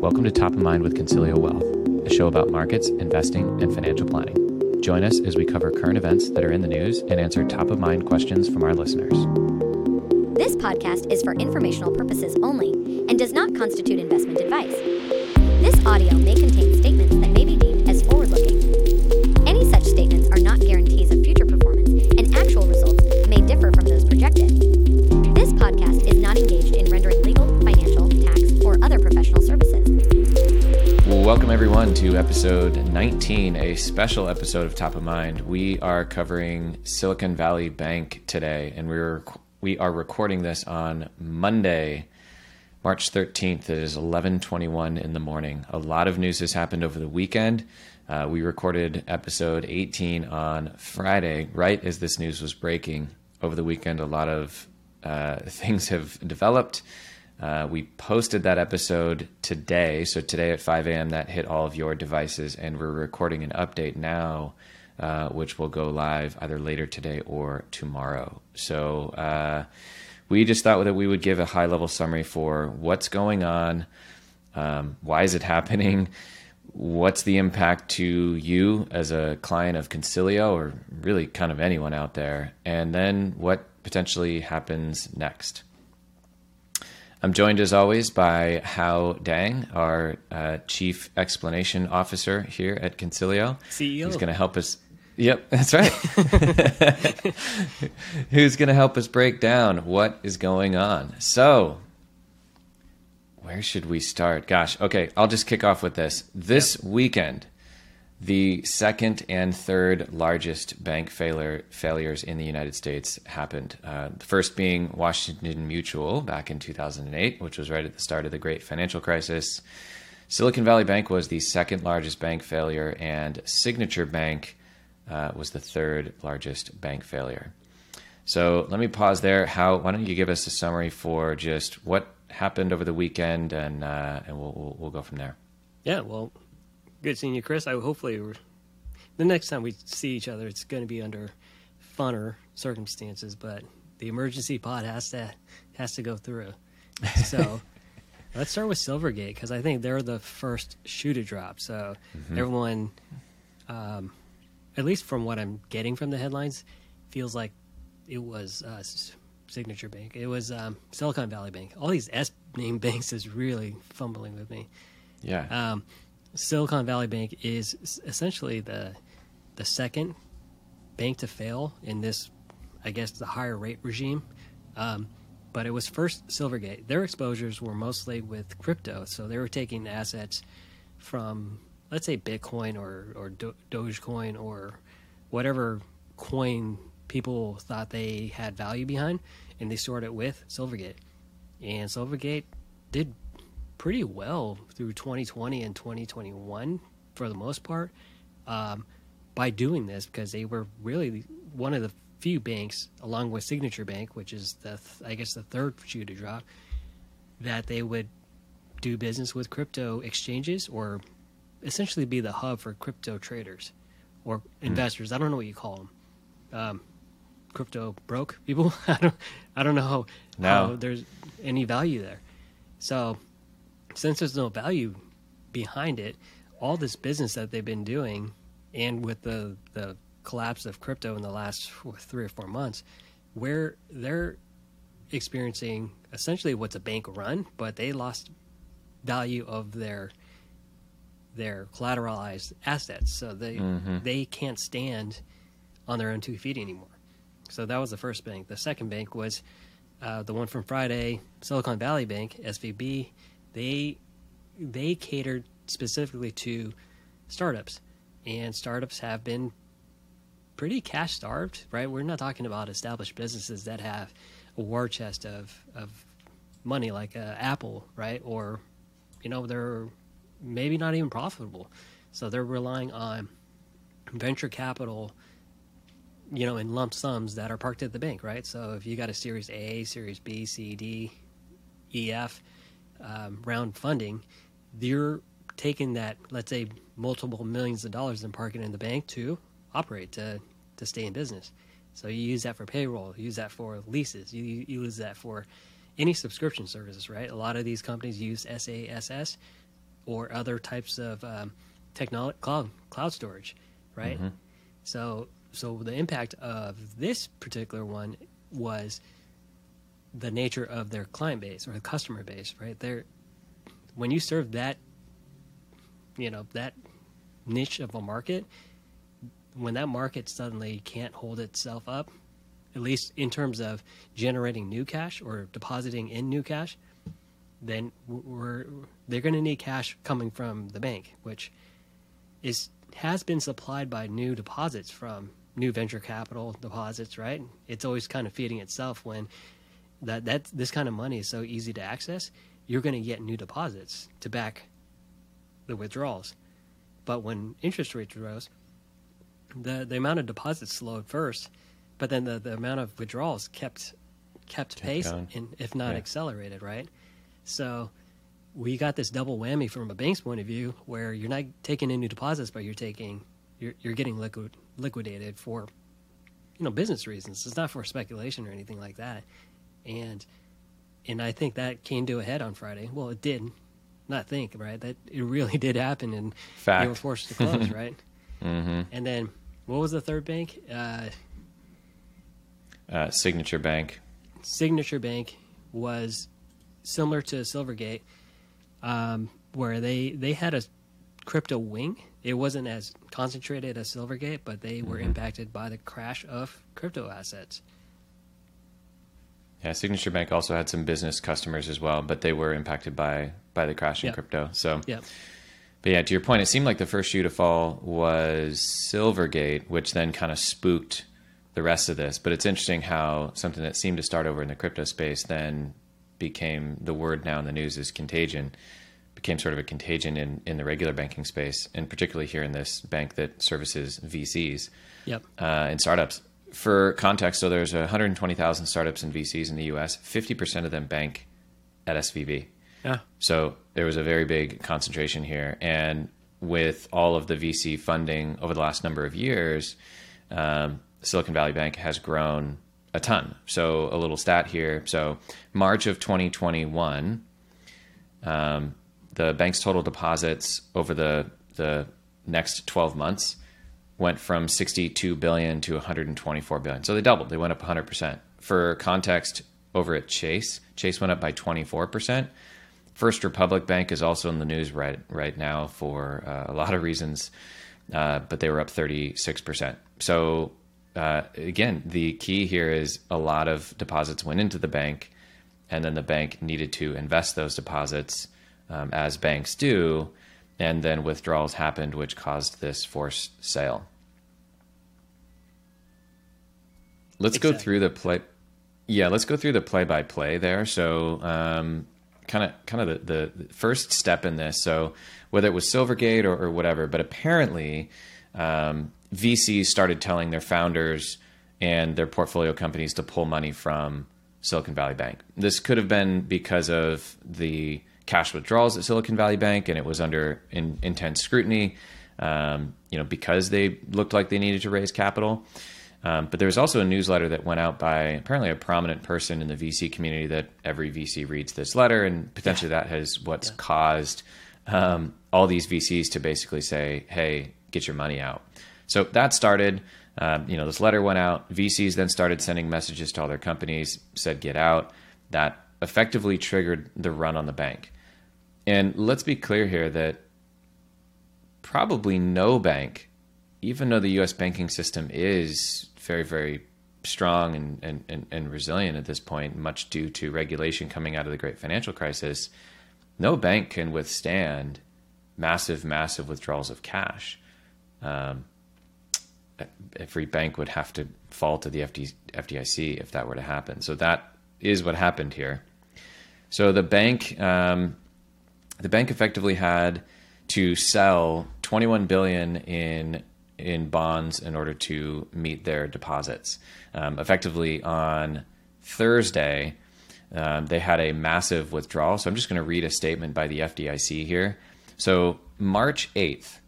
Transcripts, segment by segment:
Welcome to Top of Mind with Consilio Wealth, a show about markets, investing, and financial planning. Join us as we cover current events that are in the news and answer top of mind questions from our listeners. This podcast is for informational purposes only and does not constitute investment advice. This audio may contain statements that may be Welcome, everyone, to episode 19, a special episode of Top of Mind. We are covering Silicon Valley Bank today, and we're we are recording this on Monday, March 13th. It is 11:21 in the morning. A lot of news has happened over the weekend. Uh, we recorded episode 18 on Friday, right as this news was breaking. Over the weekend, a lot of uh, things have developed. Uh, we posted that episode today. So, today at 5 a.m., that hit all of your devices, and we're recording an update now, uh, which will go live either later today or tomorrow. So, uh, we just thought that we would give a high level summary for what's going on, um, why is it happening, what's the impact to you as a client of Consilio, or really kind of anyone out there, and then what potentially happens next. I'm joined as always by Hao Dang, our uh, Chief Explanation Officer here at Consilio. CEO. Who's going to help us. Yep, that's right. Who's going to help us break down what is going on? So, where should we start? Gosh, okay, I'll just kick off with this. This weekend, the second and third largest bank failure, failures in the United States happened. Uh, the first being Washington Mutual back in 2008, which was right at the start of the great financial crisis. Silicon Valley Bank was the second largest bank failure, and Signature Bank uh, was the third largest bank failure. So let me pause there. Hao? Why don't you give us a summary for just what happened over the weekend, and uh, and we'll, we'll we'll go from there. Yeah, well, good seeing you, Chris. I hopefully the next time we see each other, it's going to be under funner circumstances. But the emergency pod has to has to go through. So let's start with Silvergate because I think they're the first shoe to drop. So everyone, um, at least from what I'm getting from the headlines, feels like it was uh, Signature Bank. It was um, Silicon Valley Bank. All these S name banks is really fumbling with me. Yeah. Um, Silicon Valley Bank is essentially the the second bank to fail in this, I guess, the higher rate regime. Um, but it was first Silvergate. Their exposures were mostly with crypto, so they were taking assets from, let's say, Bitcoin or or Do- Dogecoin or whatever coin people thought they had value behind, and they stored it with Silvergate. And Silvergate did pretty well through 2020 and 2021 for the most part um, by doing this because they were really one of the few banks, along with Signature Bank, which is the th- I guess the third shoe to drop, that they would do business with crypto exchanges or essentially be the hub for crypto traders or investors. I don't know what you call them. Um, crypto broke people. I don't. I don't know how, No. how there's any value there. So since there's no value behind it, all this business that they've been doing, and with the the collapse of crypto in the last three or four months, where they're experiencing essentially what's a bank run, but they lost value of their their collateralized assets, so they they can't stand on their own two feet anymore. So that was the first bank. The second bank was uh, the one from Friday, Silicon Valley Bank, SVB. They they catered specifically to startups, and startups have been pretty cash starved, right? We're not talking about established businesses that have a war chest of of money like uh, Apple, right? Or you know they're maybe not even profitable, so they're relying on venture capital you know, in lump sums that are parked at the bank, right? So if you got a Series A, Series B, C, D, E, F um, round funding, you're taking that, let's say, multiple millions of dollars and parking in the bank to operate, to, to stay in business. So you use that for payroll, you use that for leases, you, you use that for any subscription services, right? A lot of these companies use SaaS or other types of um, technology cloud cloud storage, right? Mm-hmm. So so the impact of this particular one was the nature of their client base or the customer base, right? They're when you serve that you know that niche of a market when that market suddenly can't hold itself up at least in terms of generating new cash or depositing in new cash then we're they're going to need cash coming from the bank which is has been supplied by new deposits from new venture capital deposits right it's always kind of feeding itself when that that this kind of money is so easy to access you're going to get new deposits to back the withdrawals. But when interest rates rose, the the amount of deposits slowed first, but then the, the amount of withdrawals kept kept, kept pace going. and if not yeah. accelerated, right? So we got this double whammy from a bank's point of view where you're not taking in new deposits, but you're taking you're you're getting liquid liquidated for you know business reasons. It's not for speculation or anything like that. And and I think that came to a head on Friday. Well, it did not think right that it really did happen, and Fact. they were forced to close, right? Mm-hmm. And then what was the third bank? Uh, uh, Signature Bank. Signature Bank was similar to Silvergate, um, where they they had a crypto wing. It wasn't as concentrated as Silvergate, but they were mm-hmm. impacted by the crash of crypto assets. Yeah, Signature Bank also had some business customers as well, but they were impacted by by the crash in yep. crypto. So, yeah. But yeah, to your point, it seemed like the first shoe to fall was Silvergate, which then kind of spooked the rest of this. But it's interesting how something that seemed to start over in the crypto space then became the word now in the news is contagion, became sort of a contagion in, in the regular banking space, and particularly here in this bank that services VCs yep. uh, and startups for context, so there's 120,000 startups and VCs in the U.S. 50% of them bank at SVB. Yeah. So there was a very big concentration here, and with all of the VC funding over the last number of years, um, Silicon Valley Bank has grown a ton. So a little stat here. So March of 2021, um, the bank's total deposits over the the next 12 months went from 62 billion to 124 billion. So they doubled. They went up 100%. For context, over at Chase, Chase went up by 24%. First Republic Bank is also in the news right right now for uh, a lot of reasons, uh, but they were up 36%. So uh, again, the key here is a lot of deposits went into the bank, and then the bank needed to invest those deposits um, as banks do, and then withdrawals happened, which caused this forced sale. Let's exactly. go through the play. Yeah, let's go through the play by play there. So, kind of, kind of the, the first step in this. So, whether it was Silvergate or, or whatever, but apparently, um, VCs started telling their founders and their portfolio companies to pull money from Silicon Valley Bank. This could have been because of the cash withdrawals at Silicon Valley Bank, and it was under in, intense scrutiny. Um, you know, because they looked like they needed to raise capital. Um, but there was also a newsletter that went out by apparently a prominent person in the VC community that every VC reads this letter, and potentially yeah. that has what's yeah. caused um, all these VCs to basically say, "Hey, get your money out." So that started. Um, you know, this letter went out. VCs then started sending messages to all their companies, said, "Get out." That effectively triggered the run on the bank. And let's be clear here that probably no bank, even though the US banking system is very, very strong and, and, and, resilient at this point, much due to regulation coming out of the great financial crisis, no bank can withstand massive, massive withdrawals of cash. Um, every bank would have to fall to the FD, FDIC if that were to happen. So that is what happened here. So the bank um, the bank effectively had to sell 21 billion in in bonds in order to meet their deposits. Um, effectively on Thursday, um, they had a massive withdrawal. So I'm just going to read a statement by the FDIC here. So March 8th,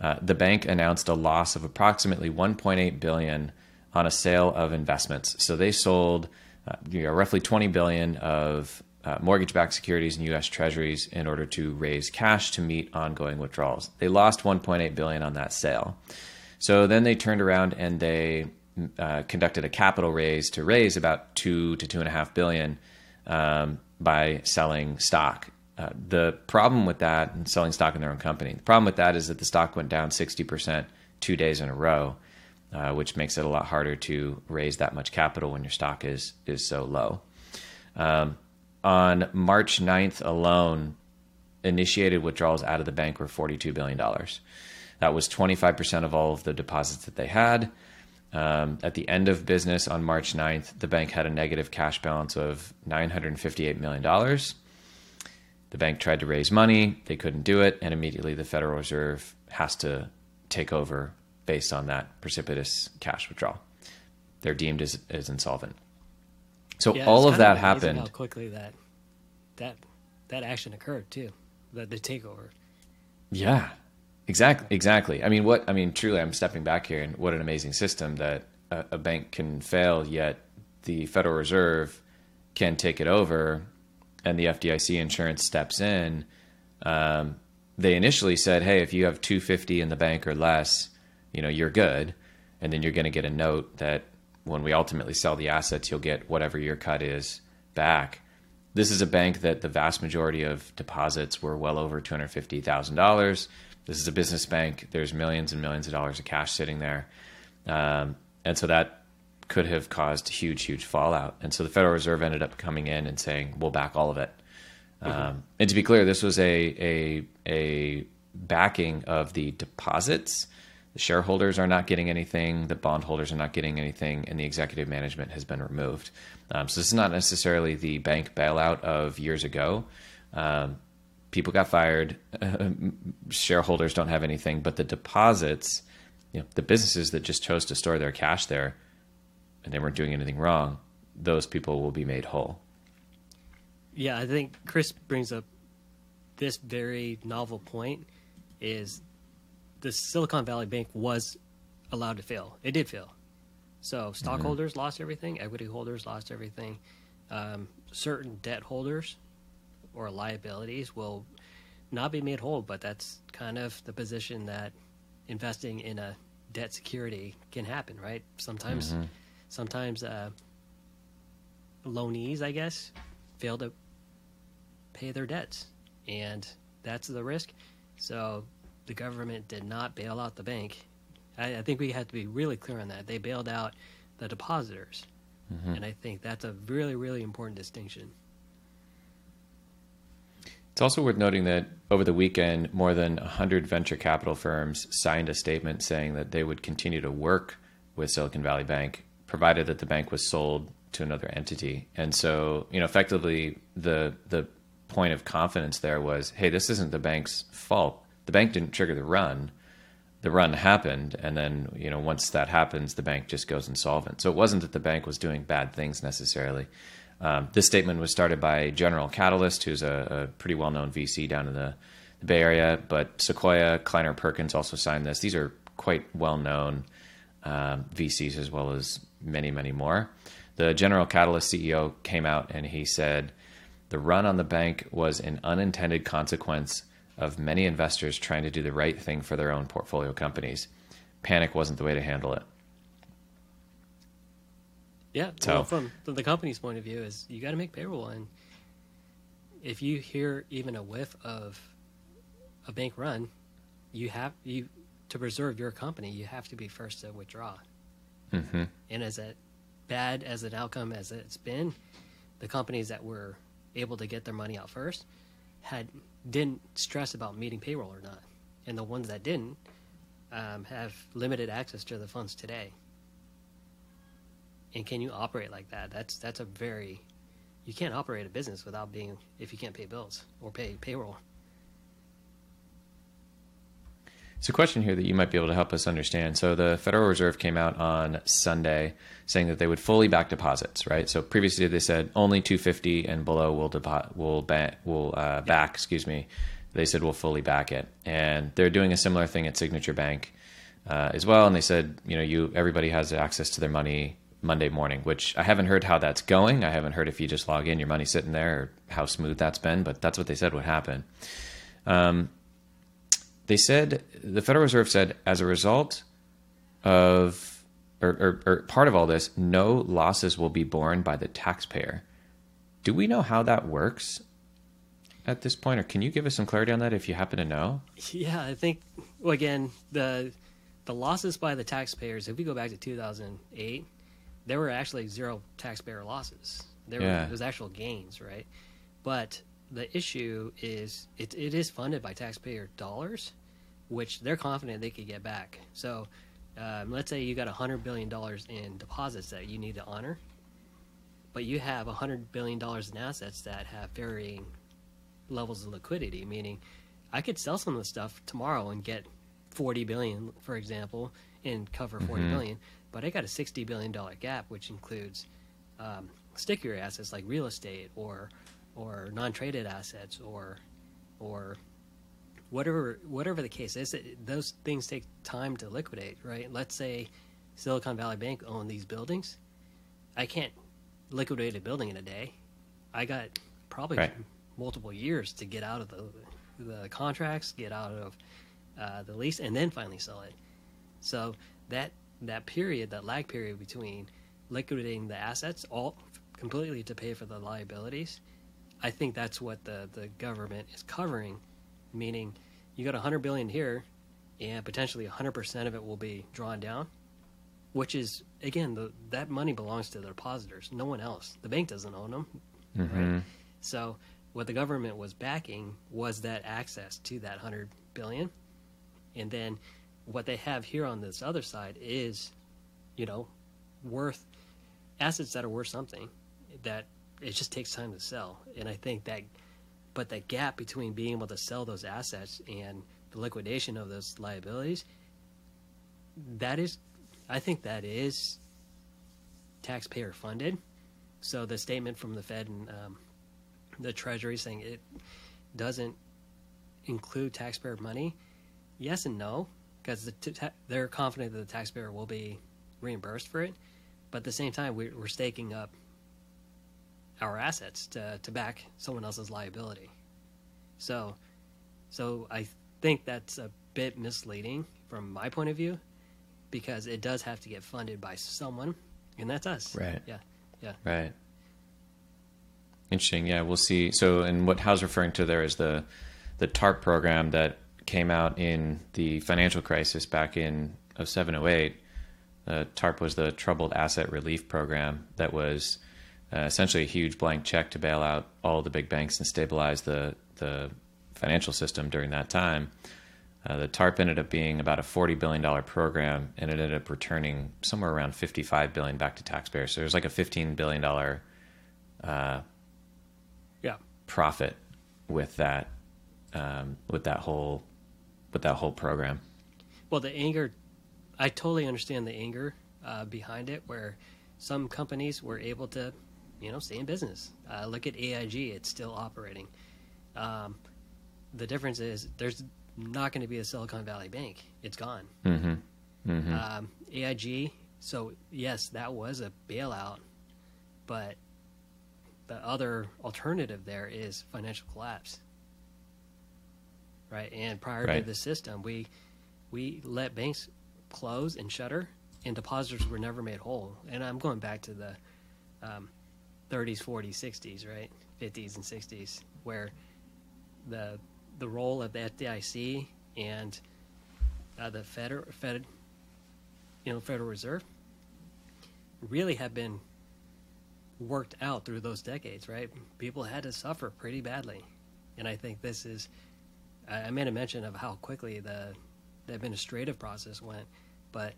uh, the bank announced a loss of approximately 1.8 billion on a sale of investments. So they sold uh, you know, roughly 20 billion of uh, mortgage-backed securities and U.S. Treasuries in order to raise cash to meet ongoing withdrawals. They lost 1.8 billion on that sale. So then they turned around and they uh, conducted a capital raise to raise about two to two and a half billion um, by selling stock. Uh, the problem with that and selling stock in their own company, the problem with that is that the stock went down 60% two days in a row, uh, which makes it a lot harder to raise that much capital when your stock is is so low. Um, on March 9th alone, initiated withdrawals out of the bank were $42 billion. That was 25% of all of the deposits that they had. Um, at the end of business on March 9th, the bank had a negative cash balance of $958 million. The bank tried to raise money, they couldn't do it, and immediately the Federal Reserve has to take over based on that precipitous cash withdrawal. They're deemed as, as insolvent. So Yeah, all of that happened. How quickly that that that action occurred too, the the takeover. Yeah, exactly. Exactly. I mean, what I mean, truly, I'm stepping back here, and what an amazing system that a, a bank can fail, yet the Federal Reserve can take it over, and the FDIC insurance steps in. Um, they initially said, "Hey, if you have 250 in the bank or less, you know, you're good," and then you're going to get a note that when we ultimately sell the assets, you'll get whatever your cut is back. This is a bank that the vast majority of deposits were well over two hundred fifty thousand dollars. This is a business bank. There's millions and millions of dollars of cash sitting there, um, and so that could have caused huge, huge fallout. And so the Federal Reserve ended up coming in and saying, "We'll back all of it." Um, and to be clear, this was a a a backing of the deposits. The shareholders are not getting anything. The bondholders are not getting anything, and the executive management has been removed. Um, so this is not necessarily the bank bailout of years ago. Um, people got fired. shareholders don't have anything, but the deposits, you know, the businesses that just chose to store their cash there, and they weren't doing anything wrong, those people will be made whole. Yeah, I think Chris brings up this very novel point is the Silicon Valley Bank was allowed to fail. It did fail. So stockholders lost everything, equity holders lost everything. Um, certain debt holders or liabilities will not be made whole, but that's kind of the position that investing in a debt security can happen, right? Sometimes, sometimes uh, loanees, I guess, fail to pay their debts, and that's the risk. So the government did not bail out the bank. I, I think we have to be really clear on that. They bailed out the depositors, mm-hmm. and I think that's a really, really important distinction. It's also worth noting that over the weekend, more than 100 venture capital firms signed a statement saying that they would continue to work with Silicon Valley Bank, provided that the bank was sold to another entity. And so, you know, effectively, the the point of confidence there was, hey, this isn't the bank's fault. The bank didn't trigger the run. The run happened, and then you know once that happens, the bank just goes insolvent. So it wasn't that the bank was doing bad things necessarily. Um, this statement was started by General Catalyst, who's a, a pretty well-known VC down in the, the Bay Area. But Sequoia, Kleiner Perkins also signed this. These are quite well-known um, VCs as well as many, many more. The General Catalyst CEO came out and he said, "The run on the bank was an unintended consequence of many investors trying to do the right thing for their own portfolio companies. Panic wasn't the way to handle it." Yeah. So- well, from, from the company's point of view, is you got to make payroll, and if you hear even a whiff of a bank run, you have you to preserve your company. You have to be first to withdraw. hmm And as a bad as an outcome as it's been, the companies that were able to get their money out first had didn't stress about meeting payroll or not, and the ones that didn't um, have limited access to the funds today. And can you operate like that? That's that's a very you can't operate a business without being if you can't pay bills or pay payroll. It's a question here that you might be able to help us understand. So the Federal Reserve came out on Sunday saying that they would fully back deposits, right? So previously they said only 250 and below will depo- will ba- will uh, back, excuse me. They said we'll fully back it, and they're doing a similar thing at Signature Bank uh, as well. And they said, you know, you everybody has access to their money Monday morning, which I haven't heard how that's going. I haven't heard if you just log in, your money's sitting there, or how smooth that's been, but that's what they said would happen. Um, they said, the Federal Reserve said, as a result of, or, or, or part of all this, no losses will be borne by the taxpayer. Do we know how that works at this point, or can you give us some clarity on that if you happen to know? Yeah, I think well, again the the losses by the taxpayers. If we go back to 2008, there were actually zero taxpayer losses. There Yeah. were, was actual gains, right? But the issue is it, it is funded by taxpayer dollars, which they're confident they could get back. So um, let's say you got hundred billion dollars in deposits that you need to honor, but you have hundred billion dollars in assets that have varying levels of liquidity, meaning I could sell some of the stuff tomorrow and get 40 billion, for example, and cover 40 billion, but I got a 60 billion dollar gap, which includes um, stickier assets like real estate or or non-traded assets or or whatever whatever the case is. It, those things take time to liquidate, right? Let's say Silicon Valley Bank owned these buildings. I can't liquidate a building in a day. I got probably Right. multiple years to get out of the the contracts, get out of uh, the lease, and then finally sell it. So that that period, that lag period between liquidating the assets, all completely to pay for the liabilities, I think that's what the the government is covering. Meaning, you got 100 billion here, and potentially 100 percent of it will be drawn down, which is again the that money belongs to the depositors, no one else. The bank doesn't own them, right? Mm-hmm. So what the government was backing was that access to that 100 billion. And then what they have here on this other side is, you know, worth assets that are worth something that it just takes time to sell. And I think that, but that gap between being able to sell those assets and the liquidation of those liabilities, that is, I think that is taxpayer funded. So the statement from the Fed and um, the Treasury saying it doesn't include taxpayer money, yes and no, because the ta- they're confident that the taxpayer will be reimbursed for it. But at the same time, we're staking up our assets to, to back someone else's liability. So, so I think that's a bit misleading from my point of view, because it does have to get funded by someone, and that's us. Right. Yeah. Yeah. Right. Interesting. Yeah, we'll see. So, and what Hao's referring to there is the the TARP program that came out in the financial crisis back in 07, 08. Uh, TARP was the Troubled Asset Relief Program that was uh, essentially a huge blank check to bail out all the big banks and stabilize the the financial system during that time. Uh, the TARP ended up being about a forty billion dollar program, and it ended up returning somewhere around fifty five billion back to taxpayers. So there's like a fifteen billion dollar Yeah. profit with that um, with that whole with that whole program. Well, the anger, I totally understand the anger uh, behind it, where some companies were able to, you know, stay in business. Uh, look at AIG; it's still operating. Um, the difference is there's not going to be a Silicon Valley Bank; it's gone. Mm-hmm. Um, AIG. So yes, that was a bailout, but the other alternative there is financial collapse. Right, and prior to the system, we we let banks close and shutter, and depositors were never made whole. And I'm going back to the um, 30s, 40s, 60s, right, 50s and 60s, where the the role of the FDIC and uh, the Fed, Fed, you know, Federal Reserve, really have been worked out through those decades, right? People had to suffer pretty badly, and I think this is. I made a mention of how quickly the the administrative process went, but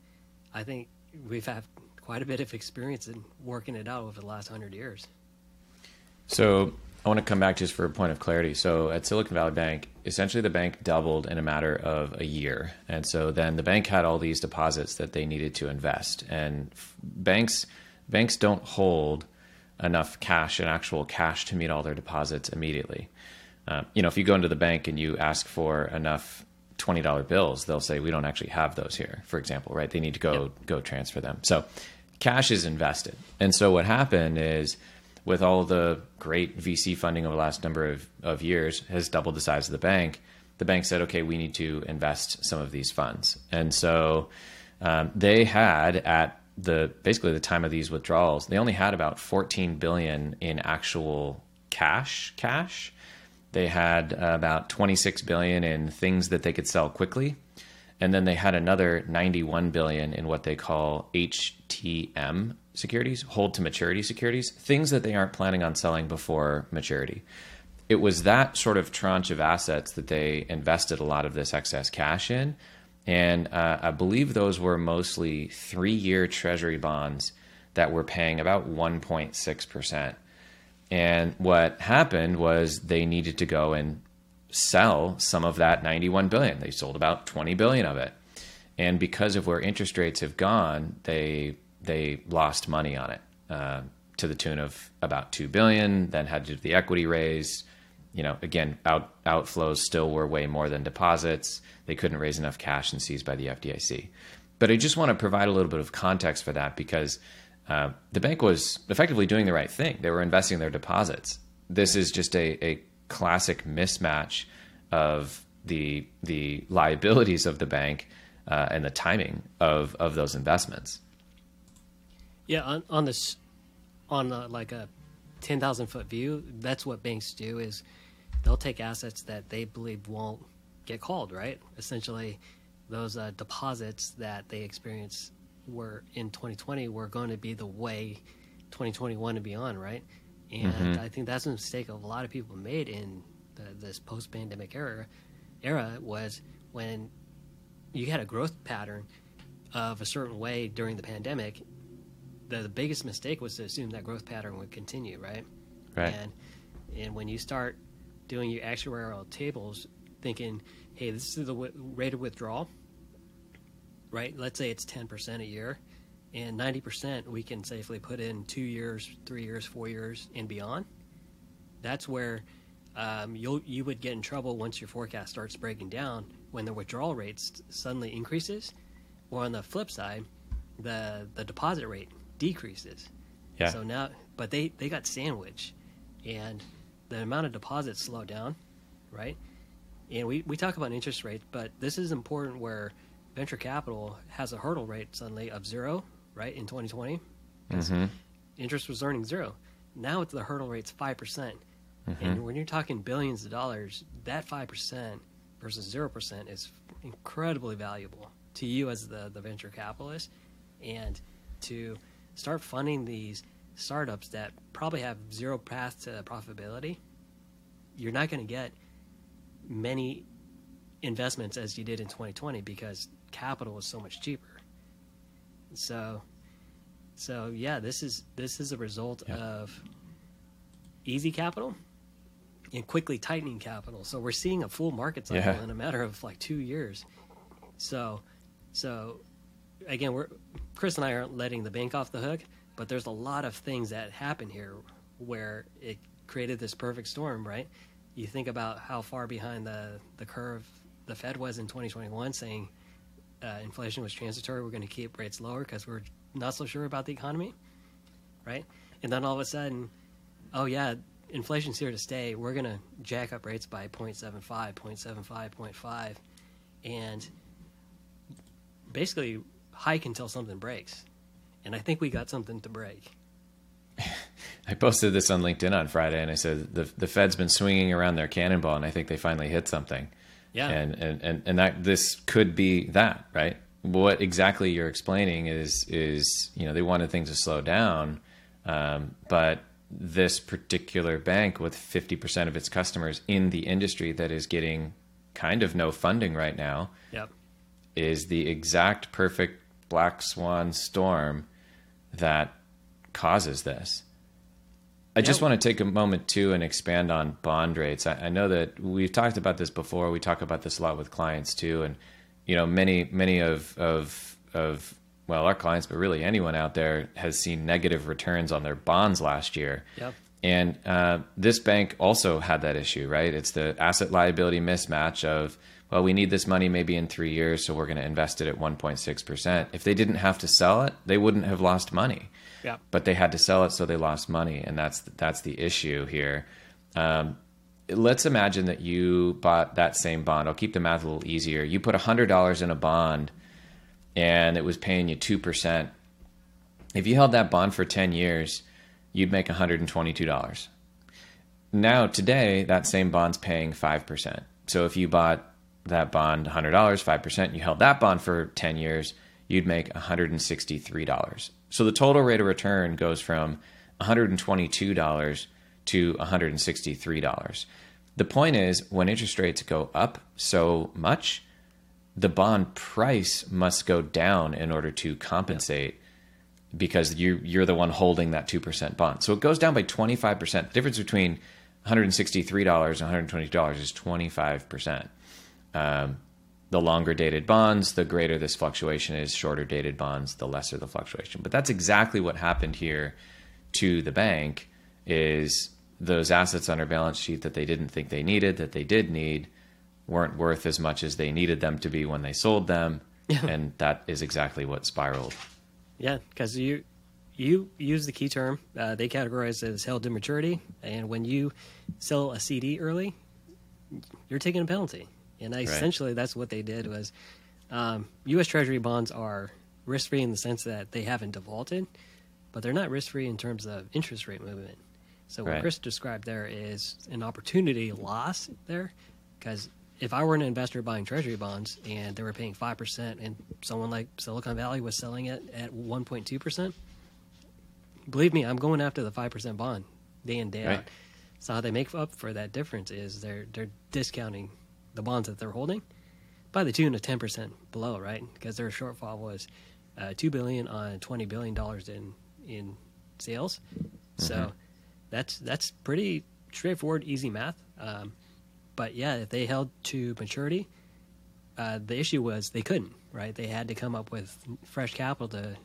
I think we've had quite a bit of experience in working it out over the last hundred years. So I want to come back just for a point of clarity. So at Silicon Valley Bank, essentially the bank doubled in a matter of a year, and so then the bank had all these deposits that they needed to invest, and f- banks banks don't hold enough cash and actual cash to meet all their deposits immediately. Uh, you know, if you go into the bank and you ask for enough twenty dollar bills, they'll say we don't actually have those here. For example, right? They need to go Yep. go transfer them. So cash is invested. And so what happened is with all the great VC funding over the last number of, of years has doubled the size of the bank. The bank said, okay, we need to invest some of these funds. And so um, they had at the basically the time of these withdrawals, they only had about 14 billion in actual cash cash. They had about 26 billion in things that they could sell quickly and then they had another 91 billion in what they call HTM securities, hold to maturity securities, things that they aren't planning on selling before maturity. It was that sort of tranche of assets that they invested a lot of this excess cash in. And uh, I believe those were mostly three year treasury bonds that were paying about 1.6%. And what happened was they needed to go and sell some of that 91 billion. They sold about 20 billion of it. And because of where interest rates have gone, they they lost money on it uh, to the tune of about 2 billion, then had to do the equity raise. You know, again, out outflows still were way more than deposits. They couldn't raise enough cash and seized by the FDIC. But I just want to provide a little bit of context for that because uh, the bank was effectively doing the right thing. They were investing their deposits. This is just a, a classic mismatch of the the liabilities of the bank uh, and the timing of of those investments. Yeah, on, on this, on a, like a ten thousand foot view, that's what banks do is they'll take assets that they believe won't get called. Right, essentially, those uh, deposits that they experience were in 2020 were going to be the way 2021 and beyond. Right, and mm-hmm. I think that's a mistake of a lot of people made in the, this post-pandemic era. Era was when you had a growth pattern of a certain way during the pandemic. The, the biggest mistake was to assume that growth pattern would continue, right? Right. And and when you start doing your actuarial tables, thinking, hey, this is the w- rate of withdrawal, right? Let's say it's ten percent a year and 90% we can safely put in two years, three years, four years, and beyond. That's where um, you you would get in trouble once your forecast starts breaking down when the withdrawal rates suddenly increases, or on the flip side, the the deposit rate decreases. Yeah. So now, but they they got sandwiched, and the amount of deposits slowed down, right? And we we talk about interest rates, but this is important where venture capital has a hurdle rate suddenly of zero right in 2020 mm-hmm. interest was earning zero. Now it's the hurdle rate's 5%. Mm-hmm. and when you're talking billions of dollars that 5% versus 0% is incredibly valuable to you as the, the venture capitalist and to start funding these startups that probably have zero path to profitability you're not going to get many investments as you did in 2020 because capital was so much cheaper so, so yeah, this is this is a result yeah. of easy capital and quickly tightening capital. So we're seeing a full market cycle yeah. in a matter of like two years. So, so again, we're Chris and I aren't letting the bank off the hook, but there's a lot of things that happen here where it created this perfect storm, right? You think about how far behind the the curve the Fed was in 2021, saying uh, inflation was transitory. We're going to keep rates lower because we're not so sure about the economy, right? And then all of a sudden, oh yeah, inflation's here to stay. We're going to jack up rates by 0.75, 0.75, 0.5, and basically hike until something breaks. And I think we got something to break. I posted this on LinkedIn on Friday, and I said the the Fed's been swinging around their cannonball, and I think they finally hit something. Yeah. And, and, and, and that this could be that, right? What exactly you're explaining is, is, you know, they wanted things to slow down. Um, but this particular bank with 50% of its customers in the industry that is getting kind of no funding right now yep. is the exact perfect black swan storm that causes this. I just want to take a moment too and expand on bond rates. I, I, know that we've talked about this before. We talk about this a lot with clients too, and you know, many many of of of well, our clients, but really anyone out there has seen negative returns on their bonds last year. Yep. And uh, this bank also had that issue, right? It's the asset liability mismatch of, well, we need this money maybe in three years, so we're going to invest it at 1.6%. If they didn't have to sell it, they wouldn't have lost money. Yeah. But they had to sell it, so they lost money, and that's that's the issue here. Um, let's imagine that you bought that same bond. I'll keep the math a little easier. You put $100 in a bond, and it was paying you 2%. If you held that bond for 10 years, you'd make $122. Now, today, that same bond's paying 5%. So if you bought that bond $100, 5%, you held that bond for 10 years, you'd make $163. So the total rate of return goes from $122 to $163. The point is, when interest rates go up so much, the bond price must go down in order to compensate because you you're the one holding that 2% bond. So it goes down by 25%. The difference between $163 and $120 is 25%. Um, the longer dated bonds, the greater this fluctuation is. Shorter dated bonds, the lesser the fluctuation. But that's exactly what happened here to the bank is those assets on our balance sheet that they didn't think they needed, that they did need, weren't worth as much as they needed them to be when they sold them. and that is exactly what spiraled. Yeah, because you you use the key term. Uh, they categorize it as held to maturity, and when you sell a CD early, you're taking a penalty. And essentially, that's what they did was um, U.S. Treasury bonds are risk free in the sense that they haven't defaulted, but they're not risk free in terms of interest rate movement. So what Right. Chris described there is an opportunity loss there, because if I were an investor buying Treasury bonds and they were paying five percent, and someone like Silicon Valley was selling it at one point two percent, believe me, I'm going after the five percent bond day in day Right. out. So how they make up for that difference is they're they're discounting the bonds that they're holding by the tune of ten percent below, right? Because their shortfall was uh, two billion on twenty billion dollars in in sales. So that's that's pretty straightforward, easy math. Um, but yeah, if they held to maturity, uh, the issue was they couldn't, right? They had to come up with fresh capital to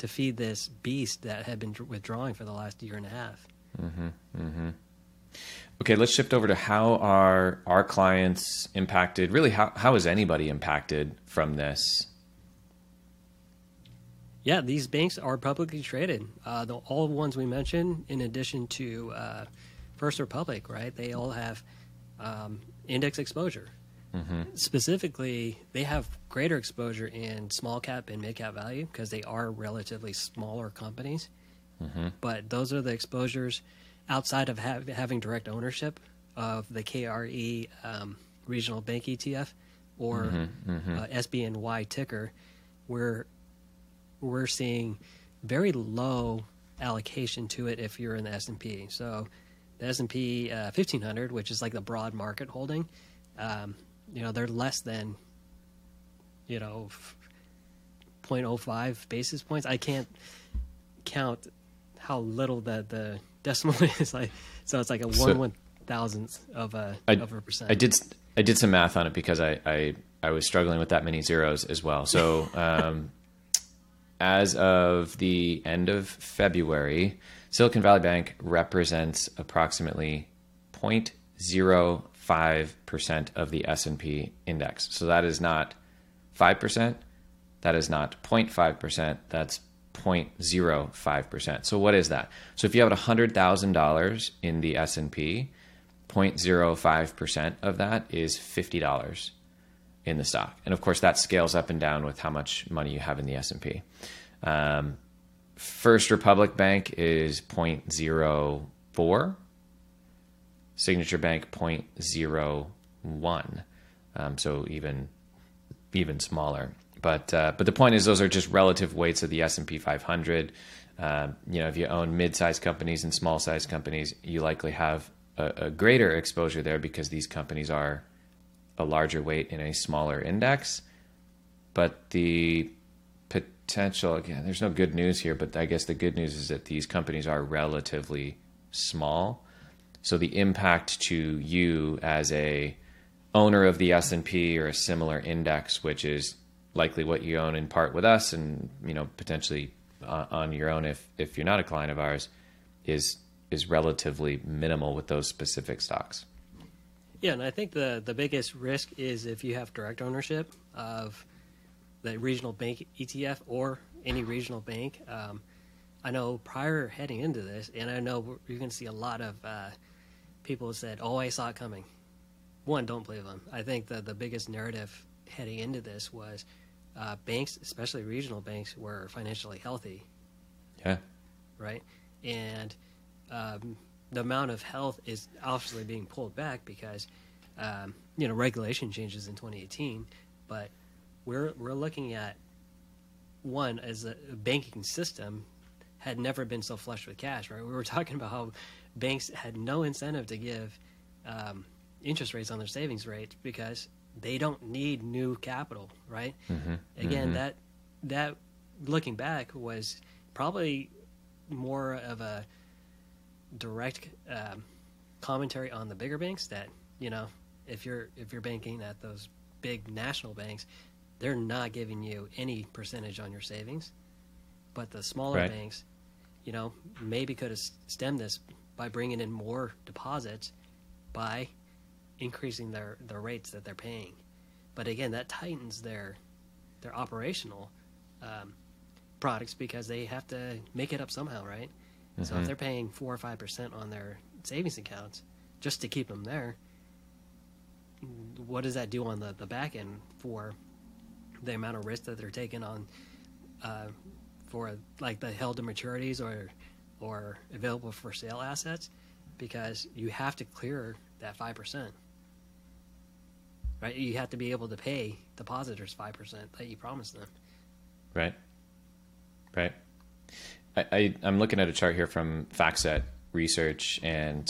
to feed this beast that had been withdrawing for the last year and a half. Okay, let's shift over to how are our clients impacted? Really, how, how is anybody impacted from this? Yeah, these banks are publicly traded. Uh, the, all the ones we mentioned, in addition to uh, First Republic, right? They all have um, index exposure. Specifically, they have greater exposure in small cap and mid cap value because they are relatively smaller companies. But those are the exposures outside of ha- having direct ownership of the KRE um, regional bank ETF or Uh, SBNY ticker, where we're seeing very low allocation to it if you're in the S&P. So the S&P uh, 1500, which is like the broad market holding, um, you know, they're less than, you know, f- 0.05 basis points. I can't count how little the, the decimal is. Like, so it's like a one So- one thousandth of a I, of a percent. I did I did some math on it because I I, I was struggling with that many zeros as well. So um, as of the end of February, Silicon Valley Bank represents approximately 0.05 percent of the S and P index. So that is not five percent. That is not 0.5 percent. That's 0.05 percent. So what is that? So if you have hundred thousand dollars in the S and P, 0.05% of that is $50 in the stock. And of course that scales up and down with how much money you have in the S&P. Um, First Republic Bank is 0.04. Signature Bank 0.01. Um, so even even smaller. But uh, but the point is, those are just relative weights of the S and P 500. Um, you know, if you own mid-sized companies and small-sized companies, you likely have a, a greater exposure there because these companies are a larger weight in a smaller index. But the potential, again, there's no good news here, but I guess the good news is that these companies are relatively small. So the impact to you as a owner of the S&P or a similar index, which is likely what you own in part with us and, you know, potentially uh, on your own if, if you're not a client of ours, is is relatively minimal with those specific stocks. Yeah, and I think the the biggest risk is if you have direct ownership of the regional bank ETF or any regional bank. Um, I know prior heading into this, and I know you're going to see a lot of uh, people said, "Oh, I saw it coming." One, don't believe them. I think that the biggest narrative heading into this was uh, banks, especially regional banks, were financially healthy. Yeah. Right, and um, the amount of health is obviously being pulled back because um, you know regulation changes in 2018, but we're we're looking at one as a banking system had never been so flush with cash. Right, we were talking about how banks had no incentive to give um, interest rates on their savings rates because they don't need new capital. Right, mm-hmm. again mm-hmm. that that looking back was probably more of a direct um, commentary on the bigger banks that you know if you're if you're banking at those big national banks they're not giving you any percentage on your savings but the smaller Right. banks you know maybe could have stemmed this by bringing in more deposits by increasing their their rates that they're paying. But again that tightens their their operational um, products because they have to make it up somehow right? So if they're paying four or five percent on their savings accounts just to keep them there, what does that do on the, the back end for the amount of risk that they're taking on uh, for like the held to maturities or or available for sale assets? Because you have to clear that five percent, right? You have to be able to pay depositors five percent that you promised them. Right. Right. I, I, I'm looking at a chart here from FactSet Research and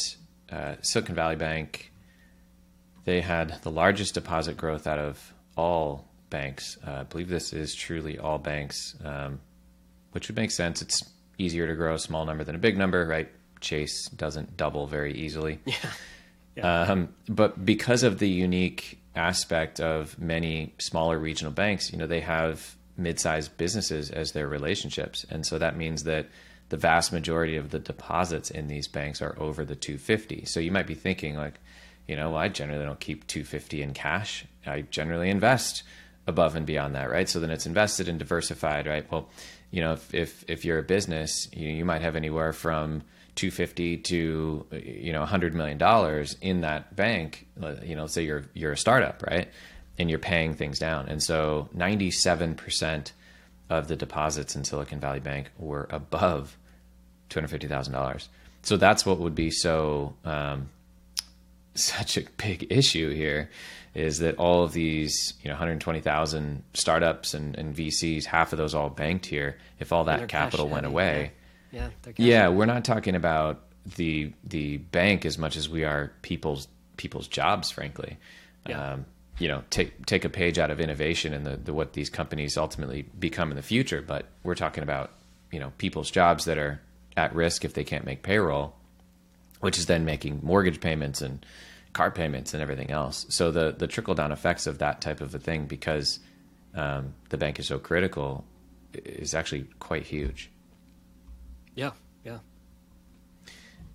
uh, Silicon Valley Bank. They had the largest deposit growth out of all banks. Uh, I believe this is truly all banks, um, which would make sense. It's easier to grow a small number than a big number, right? Chase doesn't double very easily. Yeah. Um, but because of the unique aspect of many smaller regional banks, you know, they have mid-sized businesses as their relationships, and so that means that the vast majority of the deposits in these banks are over the 250. So you might be thinking like, you know, well, I generally don't keep 250 in cash. I generally invest above and beyond that, right? So then it's invested and diversified, right? Well, you know, if if, if you're a business, you, you might have anywhere from 250 to you know 100 million dollars in that bank. You know, say you're you're a startup, right? And you're paying things down, and so 97 percent of the deposits in Silicon Valley Bank were above two hundred fifty thousand dollars. So that's what would be so um, such a big issue here is that all of these you know 120,000 startups and, and VCs, half of those all banked here. If all that capital went away, Yeah. yeah, we're not talking about the the bank as much as we are people's people's jobs, frankly. Yeah. Um, you know, take take a page out of innovation and the, the what these companies ultimately become in the future. But we're talking about you know people's jobs that are at risk if they can't make payroll, which is then making mortgage payments and car payments and everything else. So the the trickle down effects of that type of a thing, because um, the bank is so critical, is actually quite huge. Yeah. Yeah.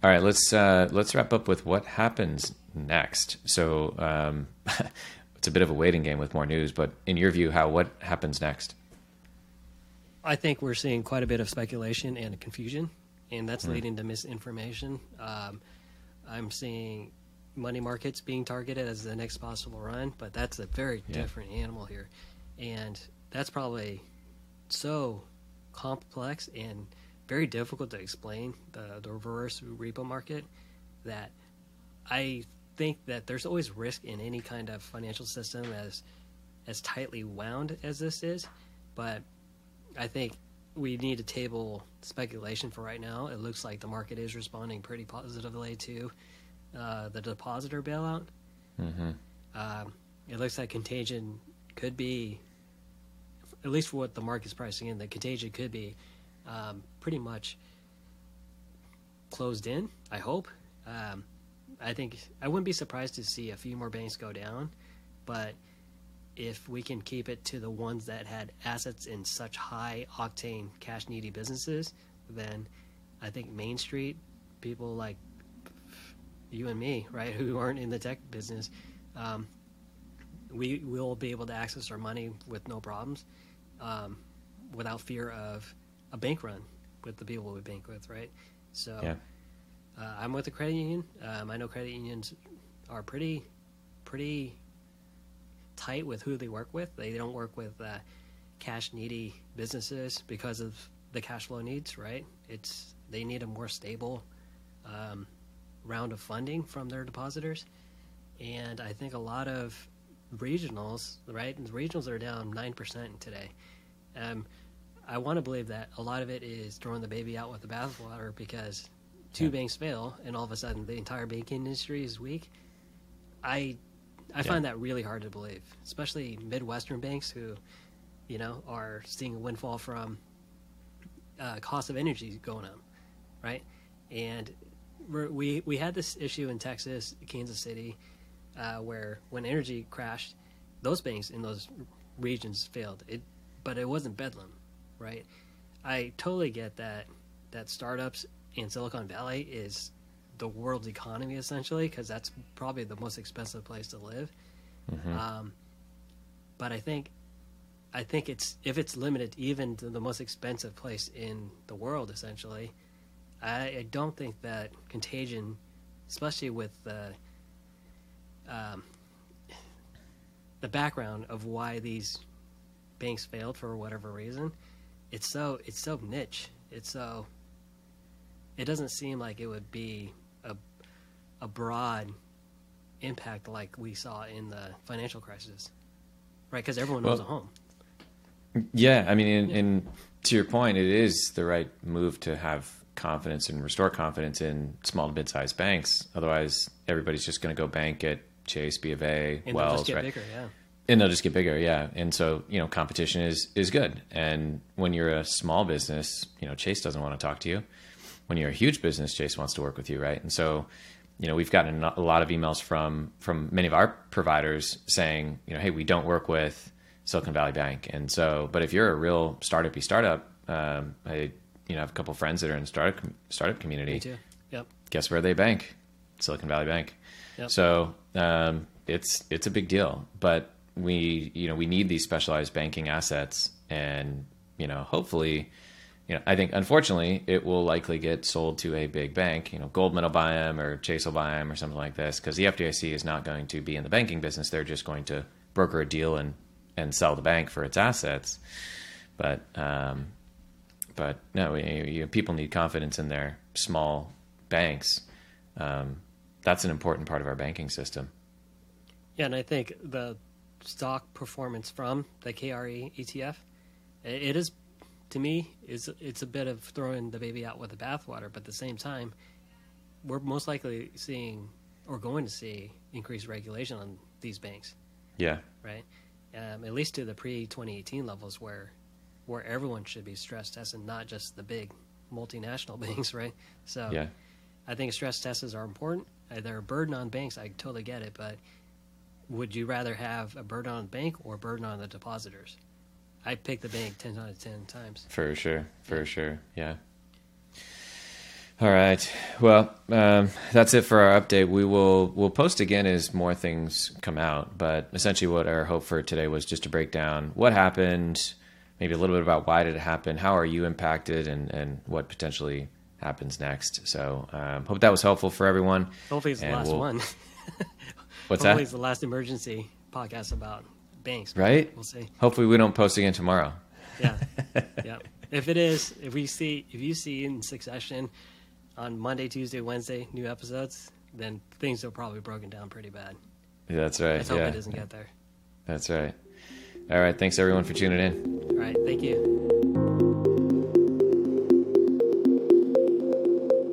All right, let's uh, let's wrap up with what happens next. So um, it's a bit of a waiting game with more news, but in your view, how what happens next? I think we're seeing quite a bit of speculation and confusion, and that's leading to misinformation. Um, I'm seeing money markets being targeted as the next possible run, but that's a very Yeah. different animal here, and that's probably so complex and very difficult to explain the, the reverse repo market that I think that there's always risk in any kind of financial system as as tightly wound as this is, but I think we need to table speculation for right now. It looks like the market is responding pretty positively to uh, the depositor bailout. Mm-hmm. Um, it looks like contagion could be, at least for what the market's pricing in, the contagion could be um, pretty much closed in. I hope. Um, I think I wouldn't be surprised to see a few more banks go down, but if we can keep it to the ones that had assets in such high octane cash needy businesses, then I think Main Street people like you and me, right, who aren't in the tech business, um, we will be able to access our money with no problems, um, without fear of a bank run with the people we bank with, right? So, Yeah. uh, I'm with a credit union. Um, I know credit unions are pretty, pretty tight with who they work with. They don't work with uh, cash needy businesses because of the cash flow needs, right? It's they need a more stable um, round of funding from their depositors, and I think a lot of regionals, right? The regionals are down nine percent today. Um, I want to believe that a lot of it is throwing the baby out with the bathwater because two Yeah. banks fail and all of a sudden the entire banking industry is weak. I I Yeah. find that really hard to believe, especially Midwestern banks who, you know, are seeing a windfall from uh, cost of energy going up, right? And we're, we we had this issue in Texas, Kansas City, uh, where when energy crashed, those banks in those regions failed. It, but it wasn't Bedlam, right? I totally get that that startups in Silicon Valley is the world's economy essentially because that's probably the most expensive place to live. Um, but I think I think it's if it's limited even to the most expensive place in the world, essentially. I, I don't think that contagion, especially with the um, the background of why these banks failed for whatever reason, it's so it's so niche. It's so it doesn't seem like it would be a a broad impact like we saw in the financial crisis, right? Because everyone knows Well- a home. Yeah, I mean, in, in to your point, it is the right move to have confidence and restore confidence in small to mid-sized banks. Otherwise, everybody's just going to go bank at Chase, B of A, And Wells, just get right? bigger, yeah. And they'll just get bigger yeah and so you know competition is is good and when you're a small business you know chase doesn't want to talk to you when you're a huge business chase wants to work with you right and so you know we've gotten a lot of emails from from many of our providers saying you know hey we don't work with silicon valley bank and so but if you're a real startupy startup um, i you know have a couple friends that are in startup startup community Me too. Yep. guess where they bank? Silicon Valley Bank. Yep. So um, it's it's a big deal, but we you know we need these specialized banking assets, and you know hopefully, you know I think unfortunately it will likely get sold to a big bank. You know Goldman will buy them or Chase will buy them or something like this because the FDIC is not going to be in the banking business. They're just going to broker a deal and and sell the bank for its assets. But um, but no, you, you, people need confidence in their small banks. Um, that's an important part of our banking system. Yeah, and I think the stock performance from the KRE ETF, it is, to me, is it's a bit of throwing the baby out with the bathwater. But at the same time, we're most likely seeing or going to see increased regulation on these banks, Yeah, right? Um, at least to the pre 2018 levels, where where everyone should be stress tested, not just the big multinational banks, right? So yeah, I think stress tests are important. Uh, They're a burden on banks. I totally get it, but would you rather have a burden on the bank or a burden on the depositors? I pick the bank ten out of ten times. for sure, for sure. Yeah. All right. Well, um, that's it for our update. We will we'll post again as more things come out. But essentially, what our hope for today was just to break down what happened, maybe a little bit about why did it happen, how are you impacted, and and what potentially happens next. So, um, hope that was helpful for everyone. Hopefully, it's the last we'll- one. What's Hopefully, that? it's the last emergency podcast about banks. Right? We'll see. Hopefully, we don't post again tomorrow. Yeah, yeah. If it is, if we see, if you see in succession on Monday, Tuesday, Wednesday, new episodes, then things are probably broken down pretty bad. Yeah, That's right. Let's hope yeah, it doesn't get there. that's right. All right. Thanks everyone for tuning in. All right. Thank you.